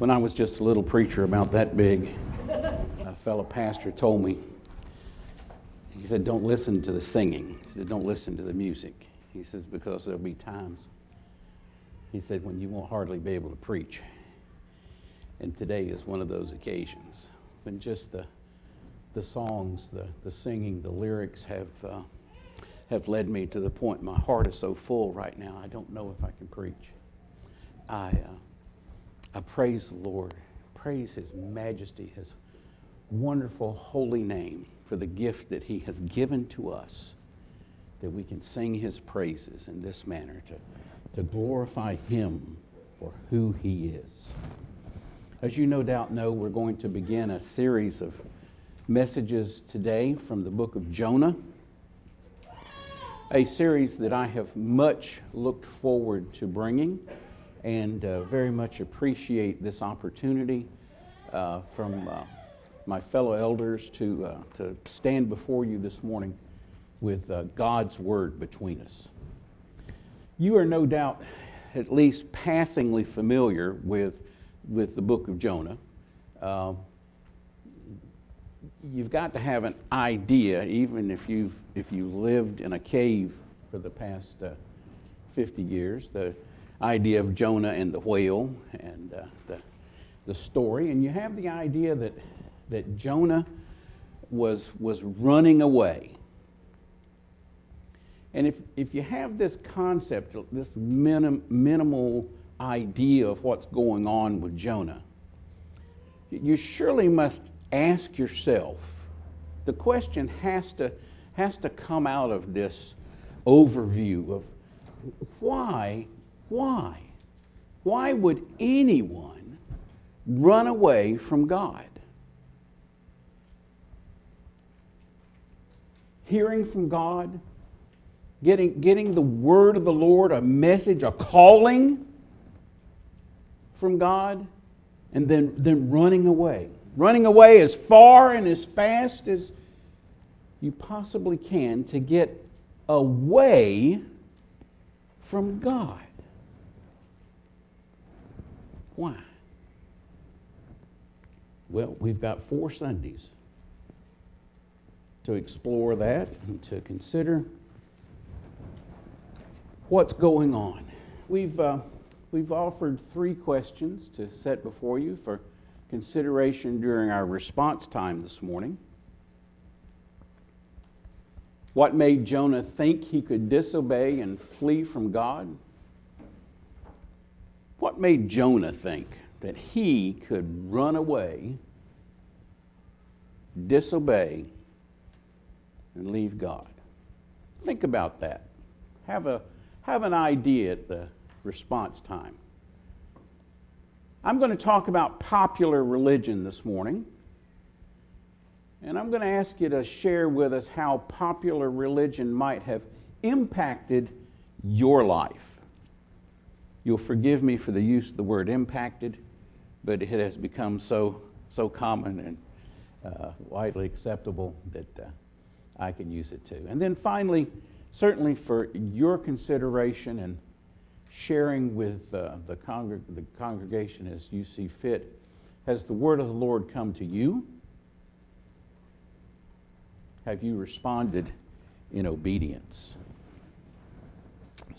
When I was just a little preacher about that big, a fellow pastor told me, he said, Don't listen to the singing. He said, Don't listen to the music. He says, Because there'll be times, he said, when you won't hardly be able to preach. And today is one of those occasions when just the, the songs, the, the singing, the lyrics have, uh, have led me to the point my heart is so full right now, I don't know if I can preach. I. Uh, I praise the Lord, praise His majesty, His wonderful holy name for the gift that He has given to us, that we can sing His praises in this manner to, to glorify Him for who He is. As you no doubt know, we're going to begin a series of messages today from the book of Jonah, a series that I have much looked forward to bringing and uh, very much appreciate this opportunity uh, from uh, my fellow elders to, uh, to stand before you this morning with uh, God's Word between us. You are no doubt at least passingly familiar with, with the book of Jonah. Um, you've got to have an idea, even if you've if you lived in a cave for the past uh, 50 years. The, idea of Jonah and the whale and uh, the, the story. And you have the idea that, that Jonah was, was running away. And if, if you have this concept, this minim, minimal idea of what's going on with Jonah, you surely must ask yourself the question has to, has to come out of this overview of why why? Why would anyone run away from God? Hearing from God, getting, getting the word of the Lord, a message, a calling from God, and then, then running away. Running away as far and as fast as you possibly can to get away from God. Why? Well, we've got four Sundays to explore that and to consider what's going on. We've, uh, we've offered three questions to set before you for consideration during our response time this morning. What made Jonah think he could disobey and flee from God? What made Jonah think that he could run away, disobey, and leave God? Think about that. Have, a, have an idea at the response time. I'm going to talk about popular religion this morning. And I'm going to ask you to share with us how popular religion might have impacted your life. You'll forgive me for the use of the word impacted, but it has become so, so common and uh, widely acceptable that uh, I can use it too. And then finally, certainly for your consideration and sharing with uh, the, congreg- the congregation as you see fit, has the word of the Lord come to you? Have you responded in obedience?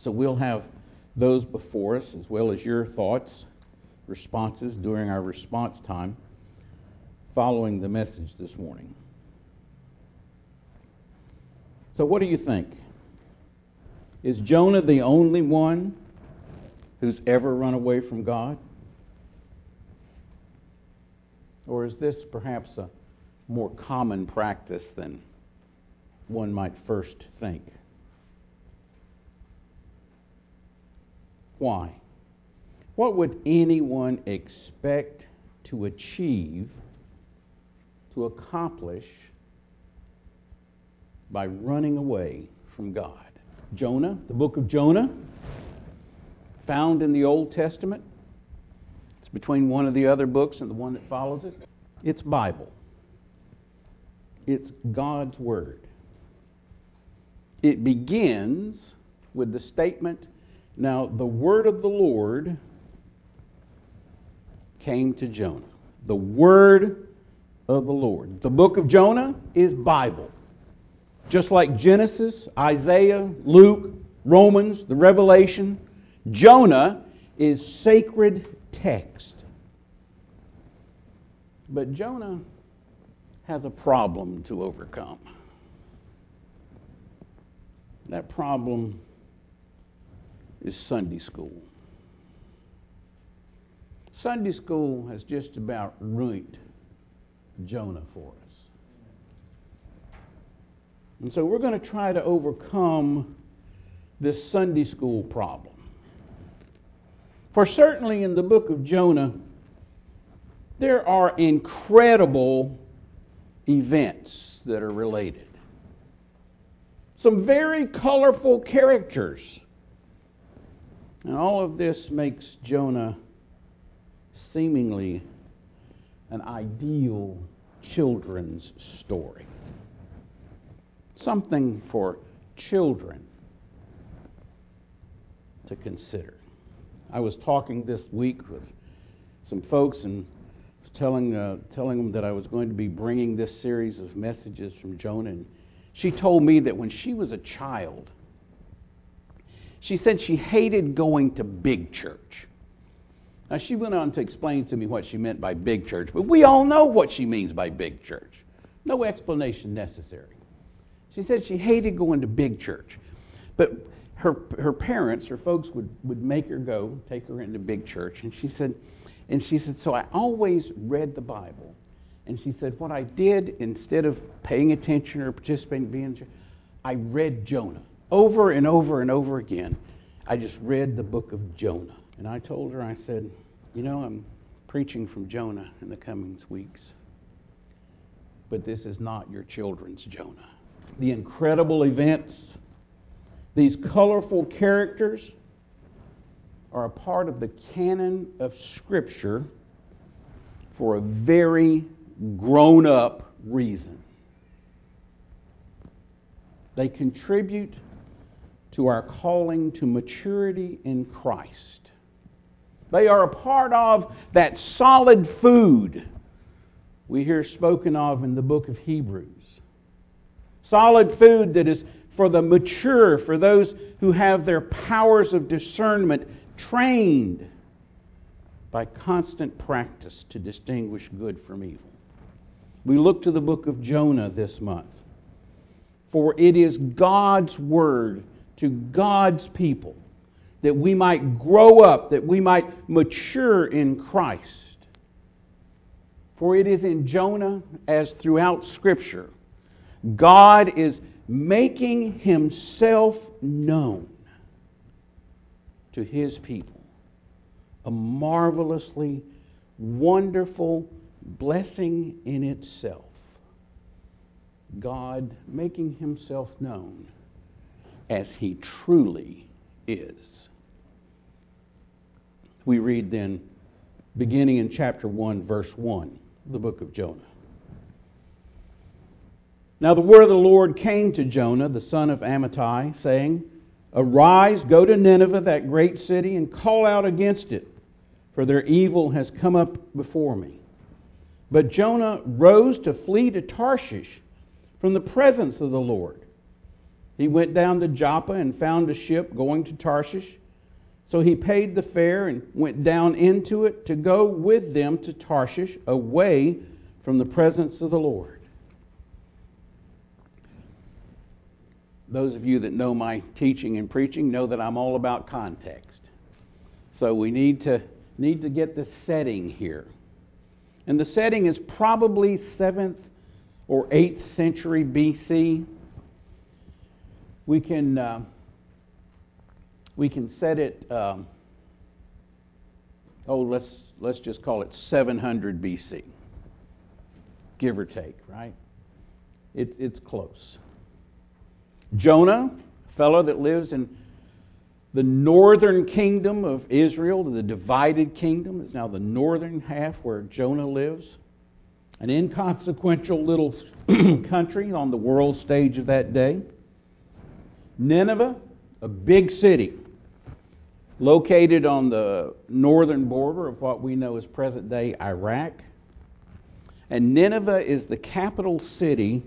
So we'll have those before us, as well as your thoughts, responses during our response time following the message this morning. So, what do you think? Is Jonah the only one who's ever run away from God? Or is this perhaps a more common practice than one might first think? Why? What would anyone expect to achieve, to accomplish, by running away from God? Jonah, the book of Jonah, found in the Old Testament. It's between one of the other books and the one that follows it. It's Bible. It's God's Word. It begins with the statement now, the word of the Lord came to Jonah. The word of the Lord. The book of Jonah is Bible. Just like Genesis, Isaiah, Luke, Romans, the Revelation, Jonah is sacred text. But Jonah has a problem to overcome. That problem is Sunday school. Sunday school has just about ruined Jonah for us. And so we're going to try to overcome this Sunday school problem. For certainly in the book of Jonah, there are incredible events that are related. Some very colorful characters. And all of this makes Jonah seemingly an ideal children's story. Something for children to consider. I was talking this week with some folks and telling, uh, telling them that I was going to be bringing this series of messages from Jonah. And she told me that when she was a child, she said she hated going to big church. Now, she went on to explain to me what she meant by big church, but we all know what she means by big church. No explanation necessary. She said she hated going to big church, but her, her parents, her folks, would, would make her go, take her into big church. And she said, and she said, so I always read the Bible. And she said, what I did instead of paying attention or participating, being, I read Jonah over and over and over again. I just read the book of Jonah. And I told her, I said, you know, I'm preaching from Jonah in the coming weeks. But this is not your children's Jonah. The incredible events, these colorful characters, are a part of the canon of Scripture for a very grown up reason. They contribute to our calling to maturity in Christ. They are a part of that solid food we hear spoken of in the book of Hebrews. Solid food that is for the mature, for those who have their powers of discernment trained by constant practice to distinguish good from evil. We look to the book of Jonah this month. For it is God's word to God's people that we might grow up, that we might mature in Christ. For it is in Jonah, as throughout Scripture, God is making himself known to his people. A marvelously wonderful blessing in itself. God making himself known as he truly is. We read then, beginning in chapter 1, verse 1, the book of Jonah. Now the word of the Lord came to Jonah, the son of Amittai, saying, Arise, go to Nineveh, that great city, and call out against it, for their evil has come up before me. But Jonah rose to flee to Tarshish from the presence of the Lord. He went down to Joppa and found a ship going to Tarshish. So he paid the fare and went down into it to go with them to Tarshish, away from the presence of the Lord. those of you that know my teaching and preaching know that I'm all about context. So we need to need to get the setting here. And the setting is probably 7th or 8th century BC. We can uh, we can set it um, oh let's let's just call it 700 BC. Give or take, right? It, it's close. Jonah, fellow that lives in the northern kingdom of Israel, the divided kingdom, is now the northern half where Jonah lives. An inconsequential little country on the world stage of that day. Nineveh, a big city located on the northern border of what we know as present day Iraq. And Nineveh is the capital city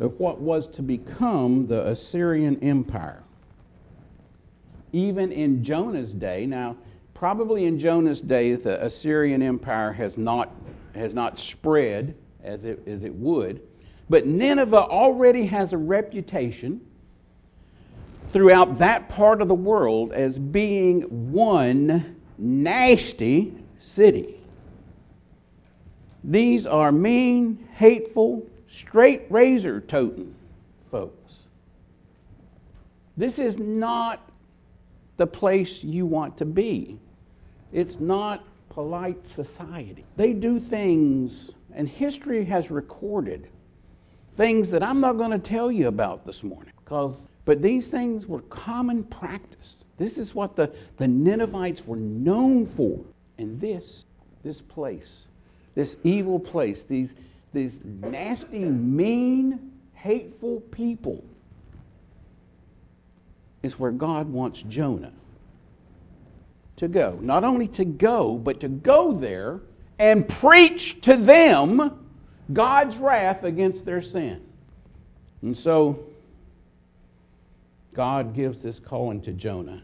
of what was to become the Assyrian Empire. Even in Jonah's day, now, probably in Jonah's day, the Assyrian Empire has not, has not spread as it, as it would. But Nineveh already has a reputation throughout that part of the world as being one nasty city. These are mean, hateful, straight razor toting folks. This is not the place you want to be. It's not polite society. They do things, and history has recorded things that I'm not going to tell you about this morning. Because, but these things were common practice. This is what the, the Ninevites were known for. And this, this place, this evil place, these, these nasty, mean, hateful people is where God wants Jonah to go. Not only to go, but to go there and preach to them God's wrath against their sin. And so, God gives this calling to Jonah.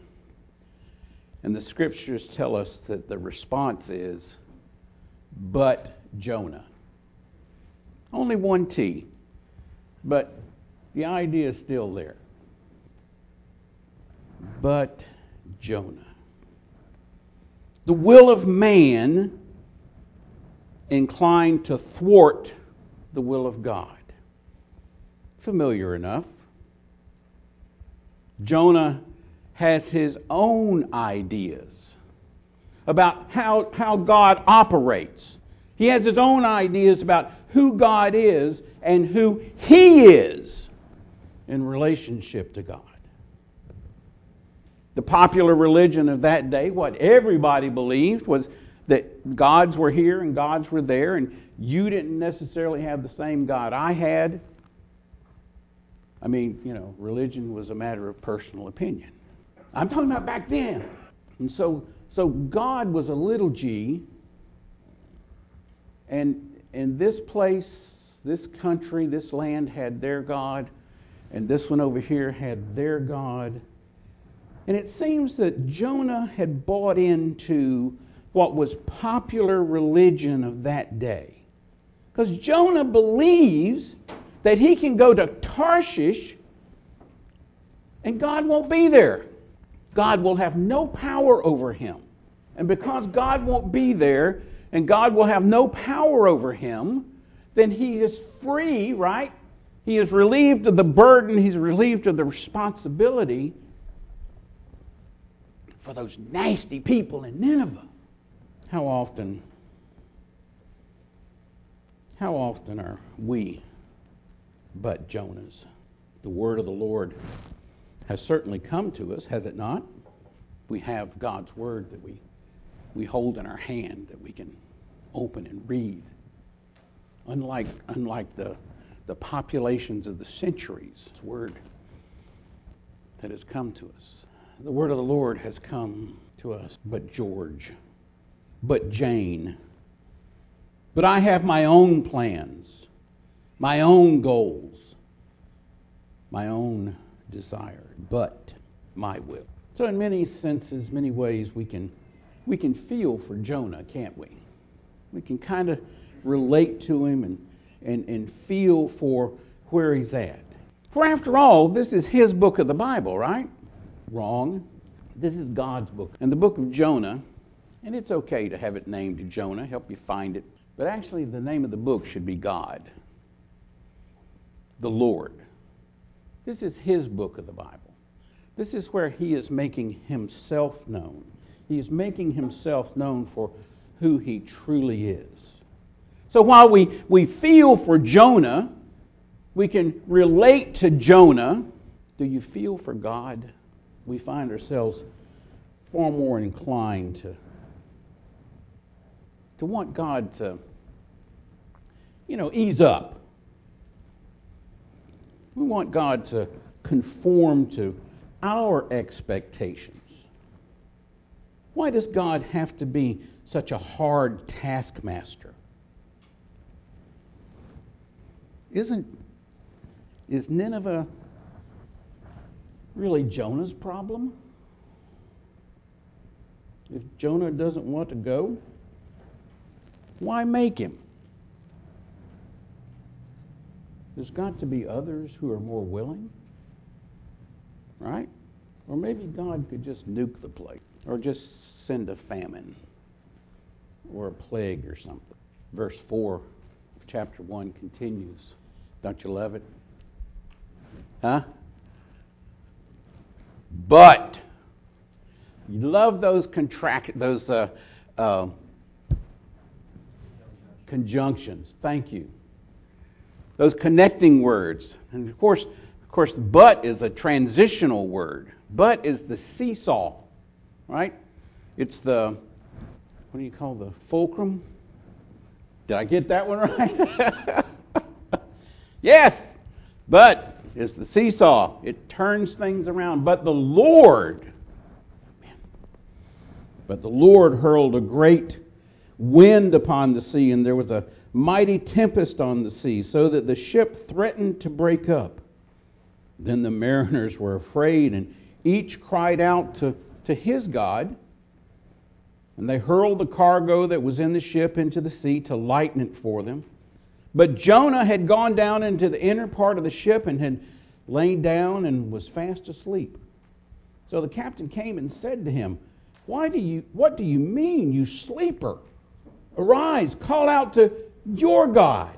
And the scriptures tell us that the response is, but Jonah. Only one T, but the idea is still there. But Jonah. The will of man inclined to thwart the will of God. Familiar enough. Jonah has his own ideas about how, how God operates. He has his own ideas about who God is and who he is in relationship to God. The popular religion of that day, what everybody believed, was that gods were here and gods were there, and you didn't necessarily have the same God I had. I mean, you know, religion was a matter of personal opinion. I'm talking about back then. And so, so God was a little g, and in this place, this country, this land had their God, and this one over here had their God. And it seems that Jonah had bought into what was popular religion of that day. Because Jonah believes that he can go to Tarshish and God won't be there. God will have no power over him. And because God won't be there and God will have no power over him, then he is free, right? He is relieved of the burden, he's relieved of the responsibility for those nasty people in Nineveh. How often, how often are we but Jonahs? The word of the Lord has certainly come to us, has it not? We have God's word that we, we hold in our hand that we can open and read. Unlike, unlike the, the populations of the centuries, word that has come to us. The word of the Lord has come to us, but George but Jane. But I have my own plans, my own goals, my own desire, but my will. So, in many senses, many ways, we can, we can feel for Jonah, can't we? We can kind of relate to him and, and, and feel for where he's at. For after all, this is his book of the Bible, right? Wrong. This is God's book. And the book of Jonah and it's okay to have it named Jonah, help you find it. But actually, the name of the book should be God, the Lord. This is his book of the Bible. This is where he is making himself known. He is making himself known for who he truly is. So while we, we feel for Jonah, we can relate to Jonah. Do you feel for God? We find ourselves far more inclined to to want God to, you know, ease up. We want God to conform to our expectations. Why does God have to be such a hard taskmaster? Isn't is Nineveh really Jonah's problem? If Jonah doesn't want to go, why make him? There's got to be others who are more willing, right? Or maybe God could just nuke the place, or just send a famine, or a plague, or something. Verse 4 of chapter 1 continues. Don't you love it? Huh? But you love those contract those uh, uh, conjunctions. Thank you. Those connecting words, and of course, of course, but is a transitional word. But is the seesaw, right? It's the what do you call the fulcrum? Did I get that one right? yes, but is the seesaw. It turns things around. But the Lord, but the Lord hurled a great wind upon the sea, and there was a mighty tempest on the sea, so that the ship threatened to break up. Then the mariners were afraid, and each cried out to, to his God. And they hurled the cargo that was in the ship into the sea to lighten it for them. But Jonah had gone down into the inner part of the ship and had lain down and was fast asleep. So the captain came and said to him, Why do you what do you mean, you sleeper? Arise, call out to your God.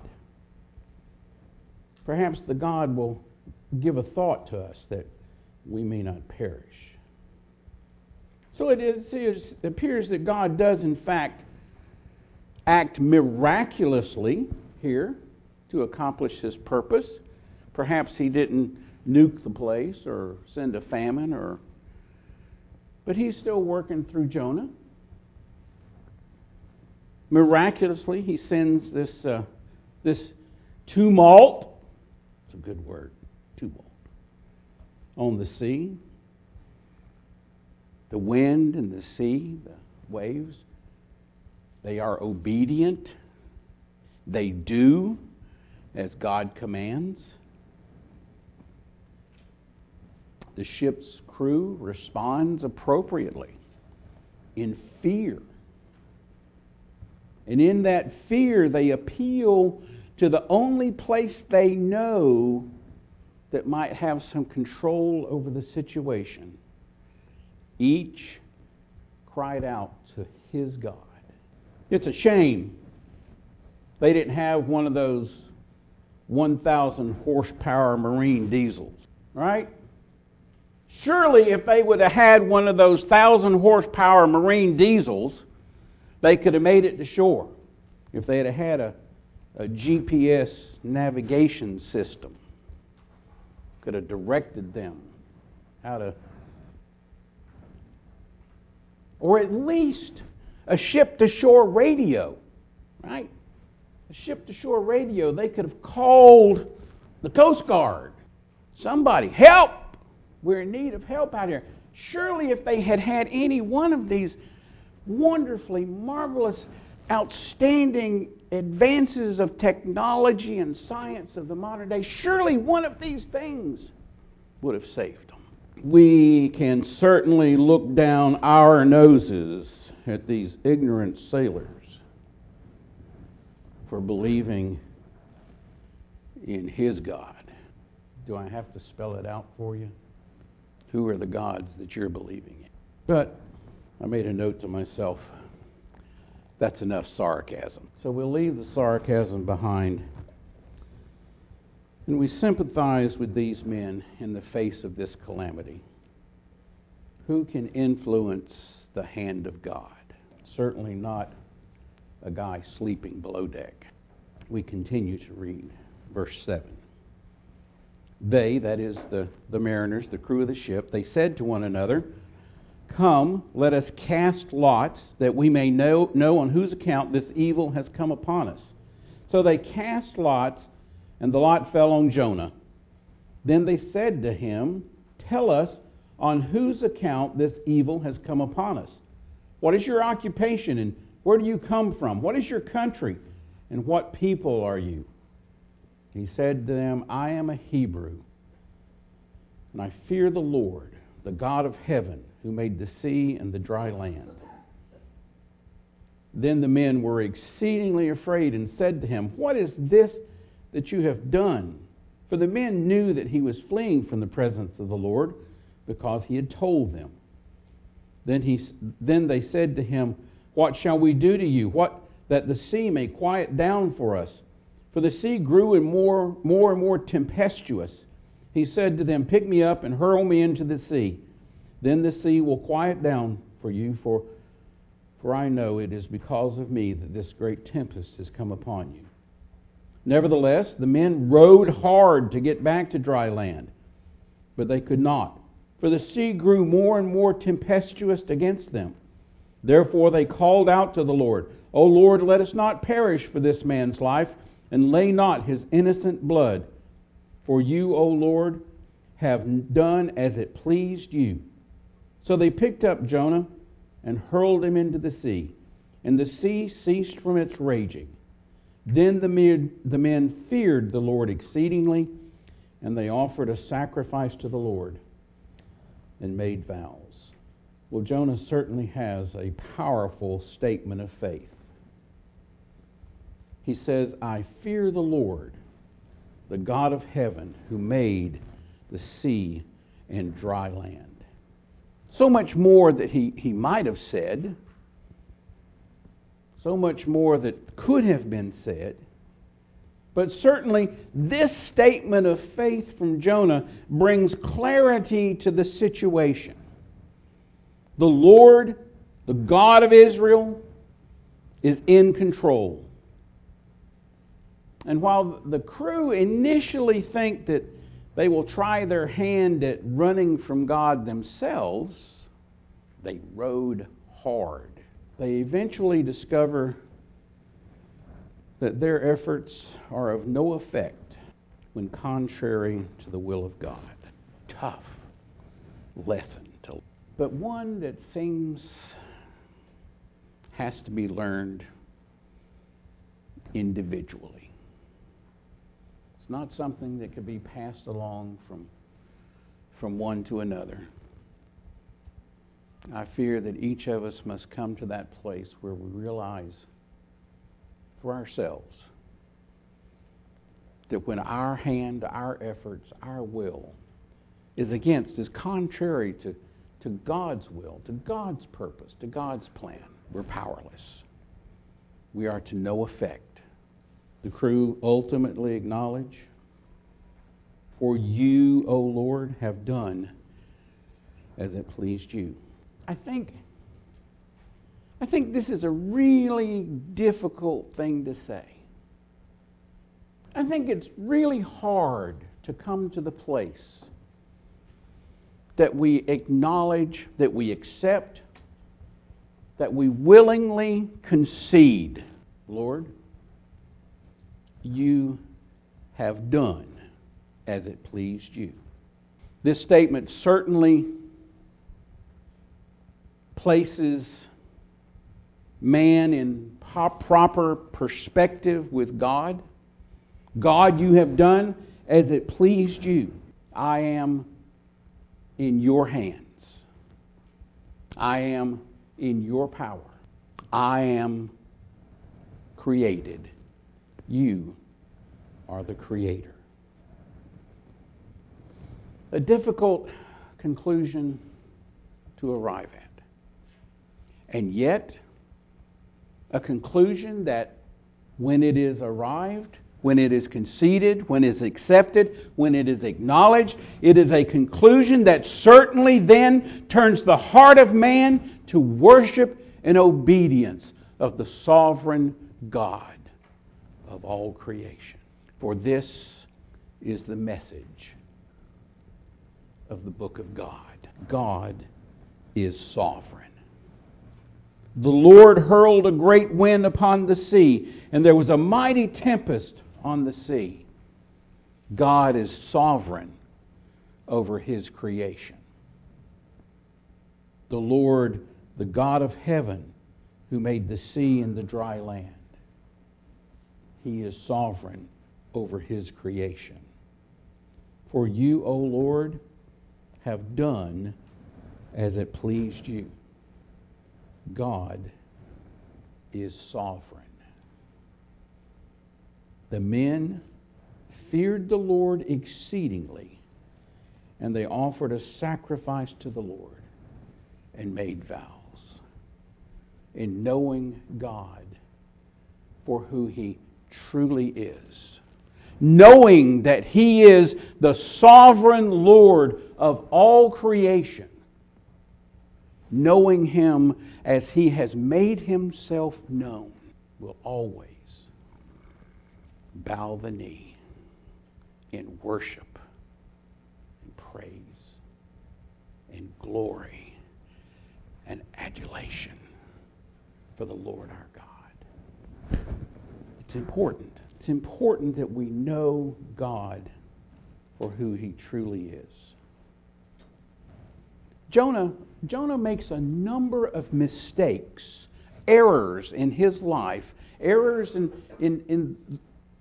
Perhaps the God will give a thought to us that we may not perish. So it, is, it appears that God does, in fact, act miraculously here to accomplish his purpose. Perhaps he didn't nuke the place or send a famine or but he's still working through Jonah. Miraculously, he sends this uh, this tumult. It's a good word, tumult on the sea. The wind and the sea, the waves, they are obedient. They do as God commands. The ship's crew responds appropriately in fear. And in that fear, they appeal to the only place they know that might have some control over the situation. Each cried out to his God. It's a shame they didn't have one of those 1,000 horsepower marine diesels, right? Surely, if they would have had one of those 1,000 horsepower marine diesels, they could have made it to shore. If they had had a, a GPS navigation system, could have directed them how to. Or at least a ship to shore radio, right? a ship to shore radio, they could have called the Coast Guard. Somebody, help! We're in need of help out here. Surely, if they had had any one of these wonderfully marvelous, outstanding advances of technology and science of the modern day, surely one of these things would have saved them. We can certainly look down our noses at these ignorant sailors for believing in his God. Do I have to spell it out for you? Who are the gods that you're believing in? But I made a note to myself that's enough sarcasm. So we'll leave the sarcasm behind. And we sympathize with these men in the face of this calamity. Who can influence the hand of God? Certainly not a guy sleeping below deck. We continue to read verse 7. They, that is the, the mariners, the crew of the ship, they said to one another, Come, let us cast lots, that we may know, know on whose account this evil has come upon us. So they cast lots, and the lot fell on Jonah. Then they said to him, Tell us on whose account this evil has come upon us. What is your occupation and where do you come from? What is your country and what people are you? He said to them, I am a Hebrew, and I fear the Lord, the God of heaven, who made the sea and the dry land. Then the men were exceedingly afraid and said to him, What is this that you have done? For the men knew that he was fleeing from the presence of the Lord because he had told them. Then, he, then they said to him, What shall we do to you? What that the sea may quiet down for us? For the sea grew and more, more and more tempestuous. He said to them, Pick me up and hurl me into the sea. Then the sea will quiet down for you, for, for I know it is because of me that this great tempest has come upon you. Nevertheless, the men rowed hard to get back to dry land, but they could not, for the sea grew more and more tempestuous against them. Therefore they called out to the Lord, O Lord, let us not perish for this man's life, and lay not his innocent blood. For you, O Lord, have done as it pleased you. So they picked up Jonah and hurled him into the sea, and the sea ceased from its raging. Then the men, the men feared the Lord exceedingly, and they offered a sacrifice to the Lord and made vows. Well, Jonah certainly has a powerful statement of faith. He says, I fear the Lord, the God of heaven, who made the sea and dry land. So much more that he, he might have said so much more that could have been said. But certainly, this statement of faith from Jonah brings clarity to the situation. The Lord, the God of Israel, is in control. And while the crew initially think that they will try their hand at running from God themselves, they rowed hard they eventually discover that their efforts are of no effect when contrary to the will of God. Tough lesson to but one that seems has to be learned individually. Not something that could be passed along from from one to another. I fear that each of us must come to that place where we realize for ourselves that when our hand, our efforts, our will is against, is contrary to, to God's will, to God's purpose, to God's plan, we're powerless. We are to no effect. The crew ultimately acknowledge, For you, O Lord, have done as it pleased you. I think I think this is a really difficult thing to say. I think it's really hard to come to the place that we acknowledge, that we accept, that we willingly concede, Lord, you have done as it pleased you. This statement certainly places man in proper perspective with God. God, you have done as it pleased you. I am in your hands. I am in your power. I am created. You are the creator. A difficult conclusion to arrive at. And yet, a conclusion that when it is arrived, when it is conceded, when it is accepted, when it is acknowledged, it is a conclusion that certainly then turns the heart of man to worship and obedience of the sovereign God of all creation. For this is the message of the book of God God is sovereign. The Lord hurled a great wind upon the sea, and there was a mighty tempest on the sea. God is sovereign over his creation. The Lord the God of heaven who made the sea and the dry land. He is sovereign over his creation. For you, O Lord, have done as it pleased you. God is sovereign. The men feared the Lord exceedingly, and they offered a sacrifice to the Lord and made vows in knowing God for who He truly is. Knowing that He is the sovereign Lord of all creation. Knowing Him as He has made Himself known will always bow the knee in worship and praise and glory and adulation for the Lord our God. It's important. It's important that we know God for who he truly is. Jonah, Jonah makes a number of mistakes, errors in his life, errors in, in, in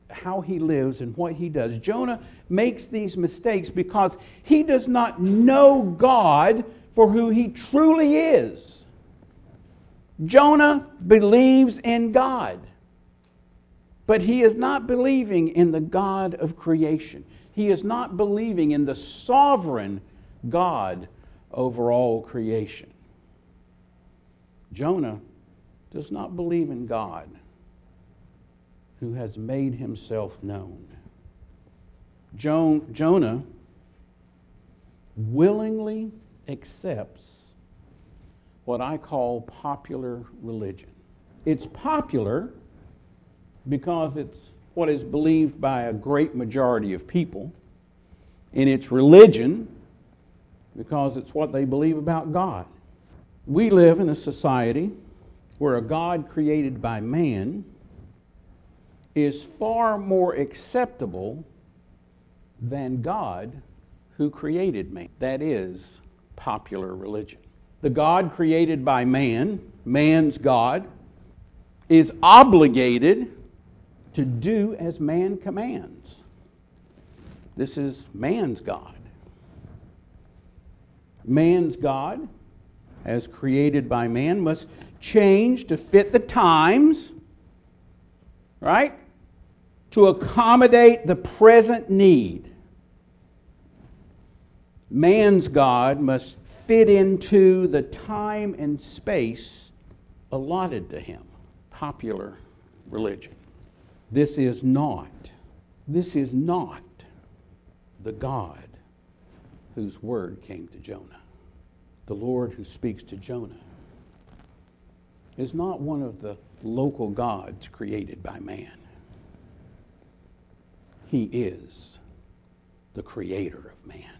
how he lives and what he does. Jonah makes these mistakes because he does not know God for who he truly is. Jonah believes in God, but he is not believing in the God of creation. He is not believing in the sovereign God over all creation. Jonah does not believe in God who has made himself known. Jonah willingly accepts what I call popular religion. It's popular because it's what is believed by a great majority of people, and it's religion because it's what they believe about God. We live in a society where a God created by man is far more acceptable than God who created man. That is popular religion. The God created by man, man's God, is obligated to do as man commands. This is man's God. Man's God, as created by man, must change to fit the times, right? To accommodate the present need. Man's God must fit into the time and space allotted to him. Popular religion. This is not, this is not the God whose word came to Jonah. The Lord who speaks to Jonah is not one of the local gods created by man. He is the creator of man.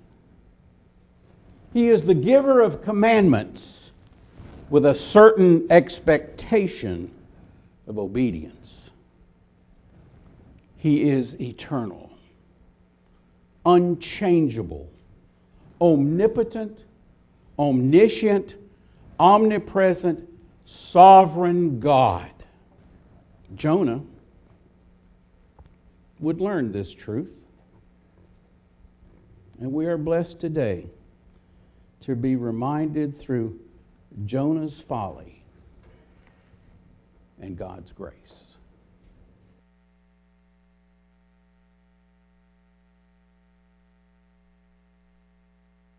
He is the giver of commandments with a certain expectation of obedience. He is eternal, unchangeable, omnipotent, omniscient, omnipresent, sovereign God. Jonah would learn this truth. And we are blessed today to be reminded through Jonah's folly and God's grace.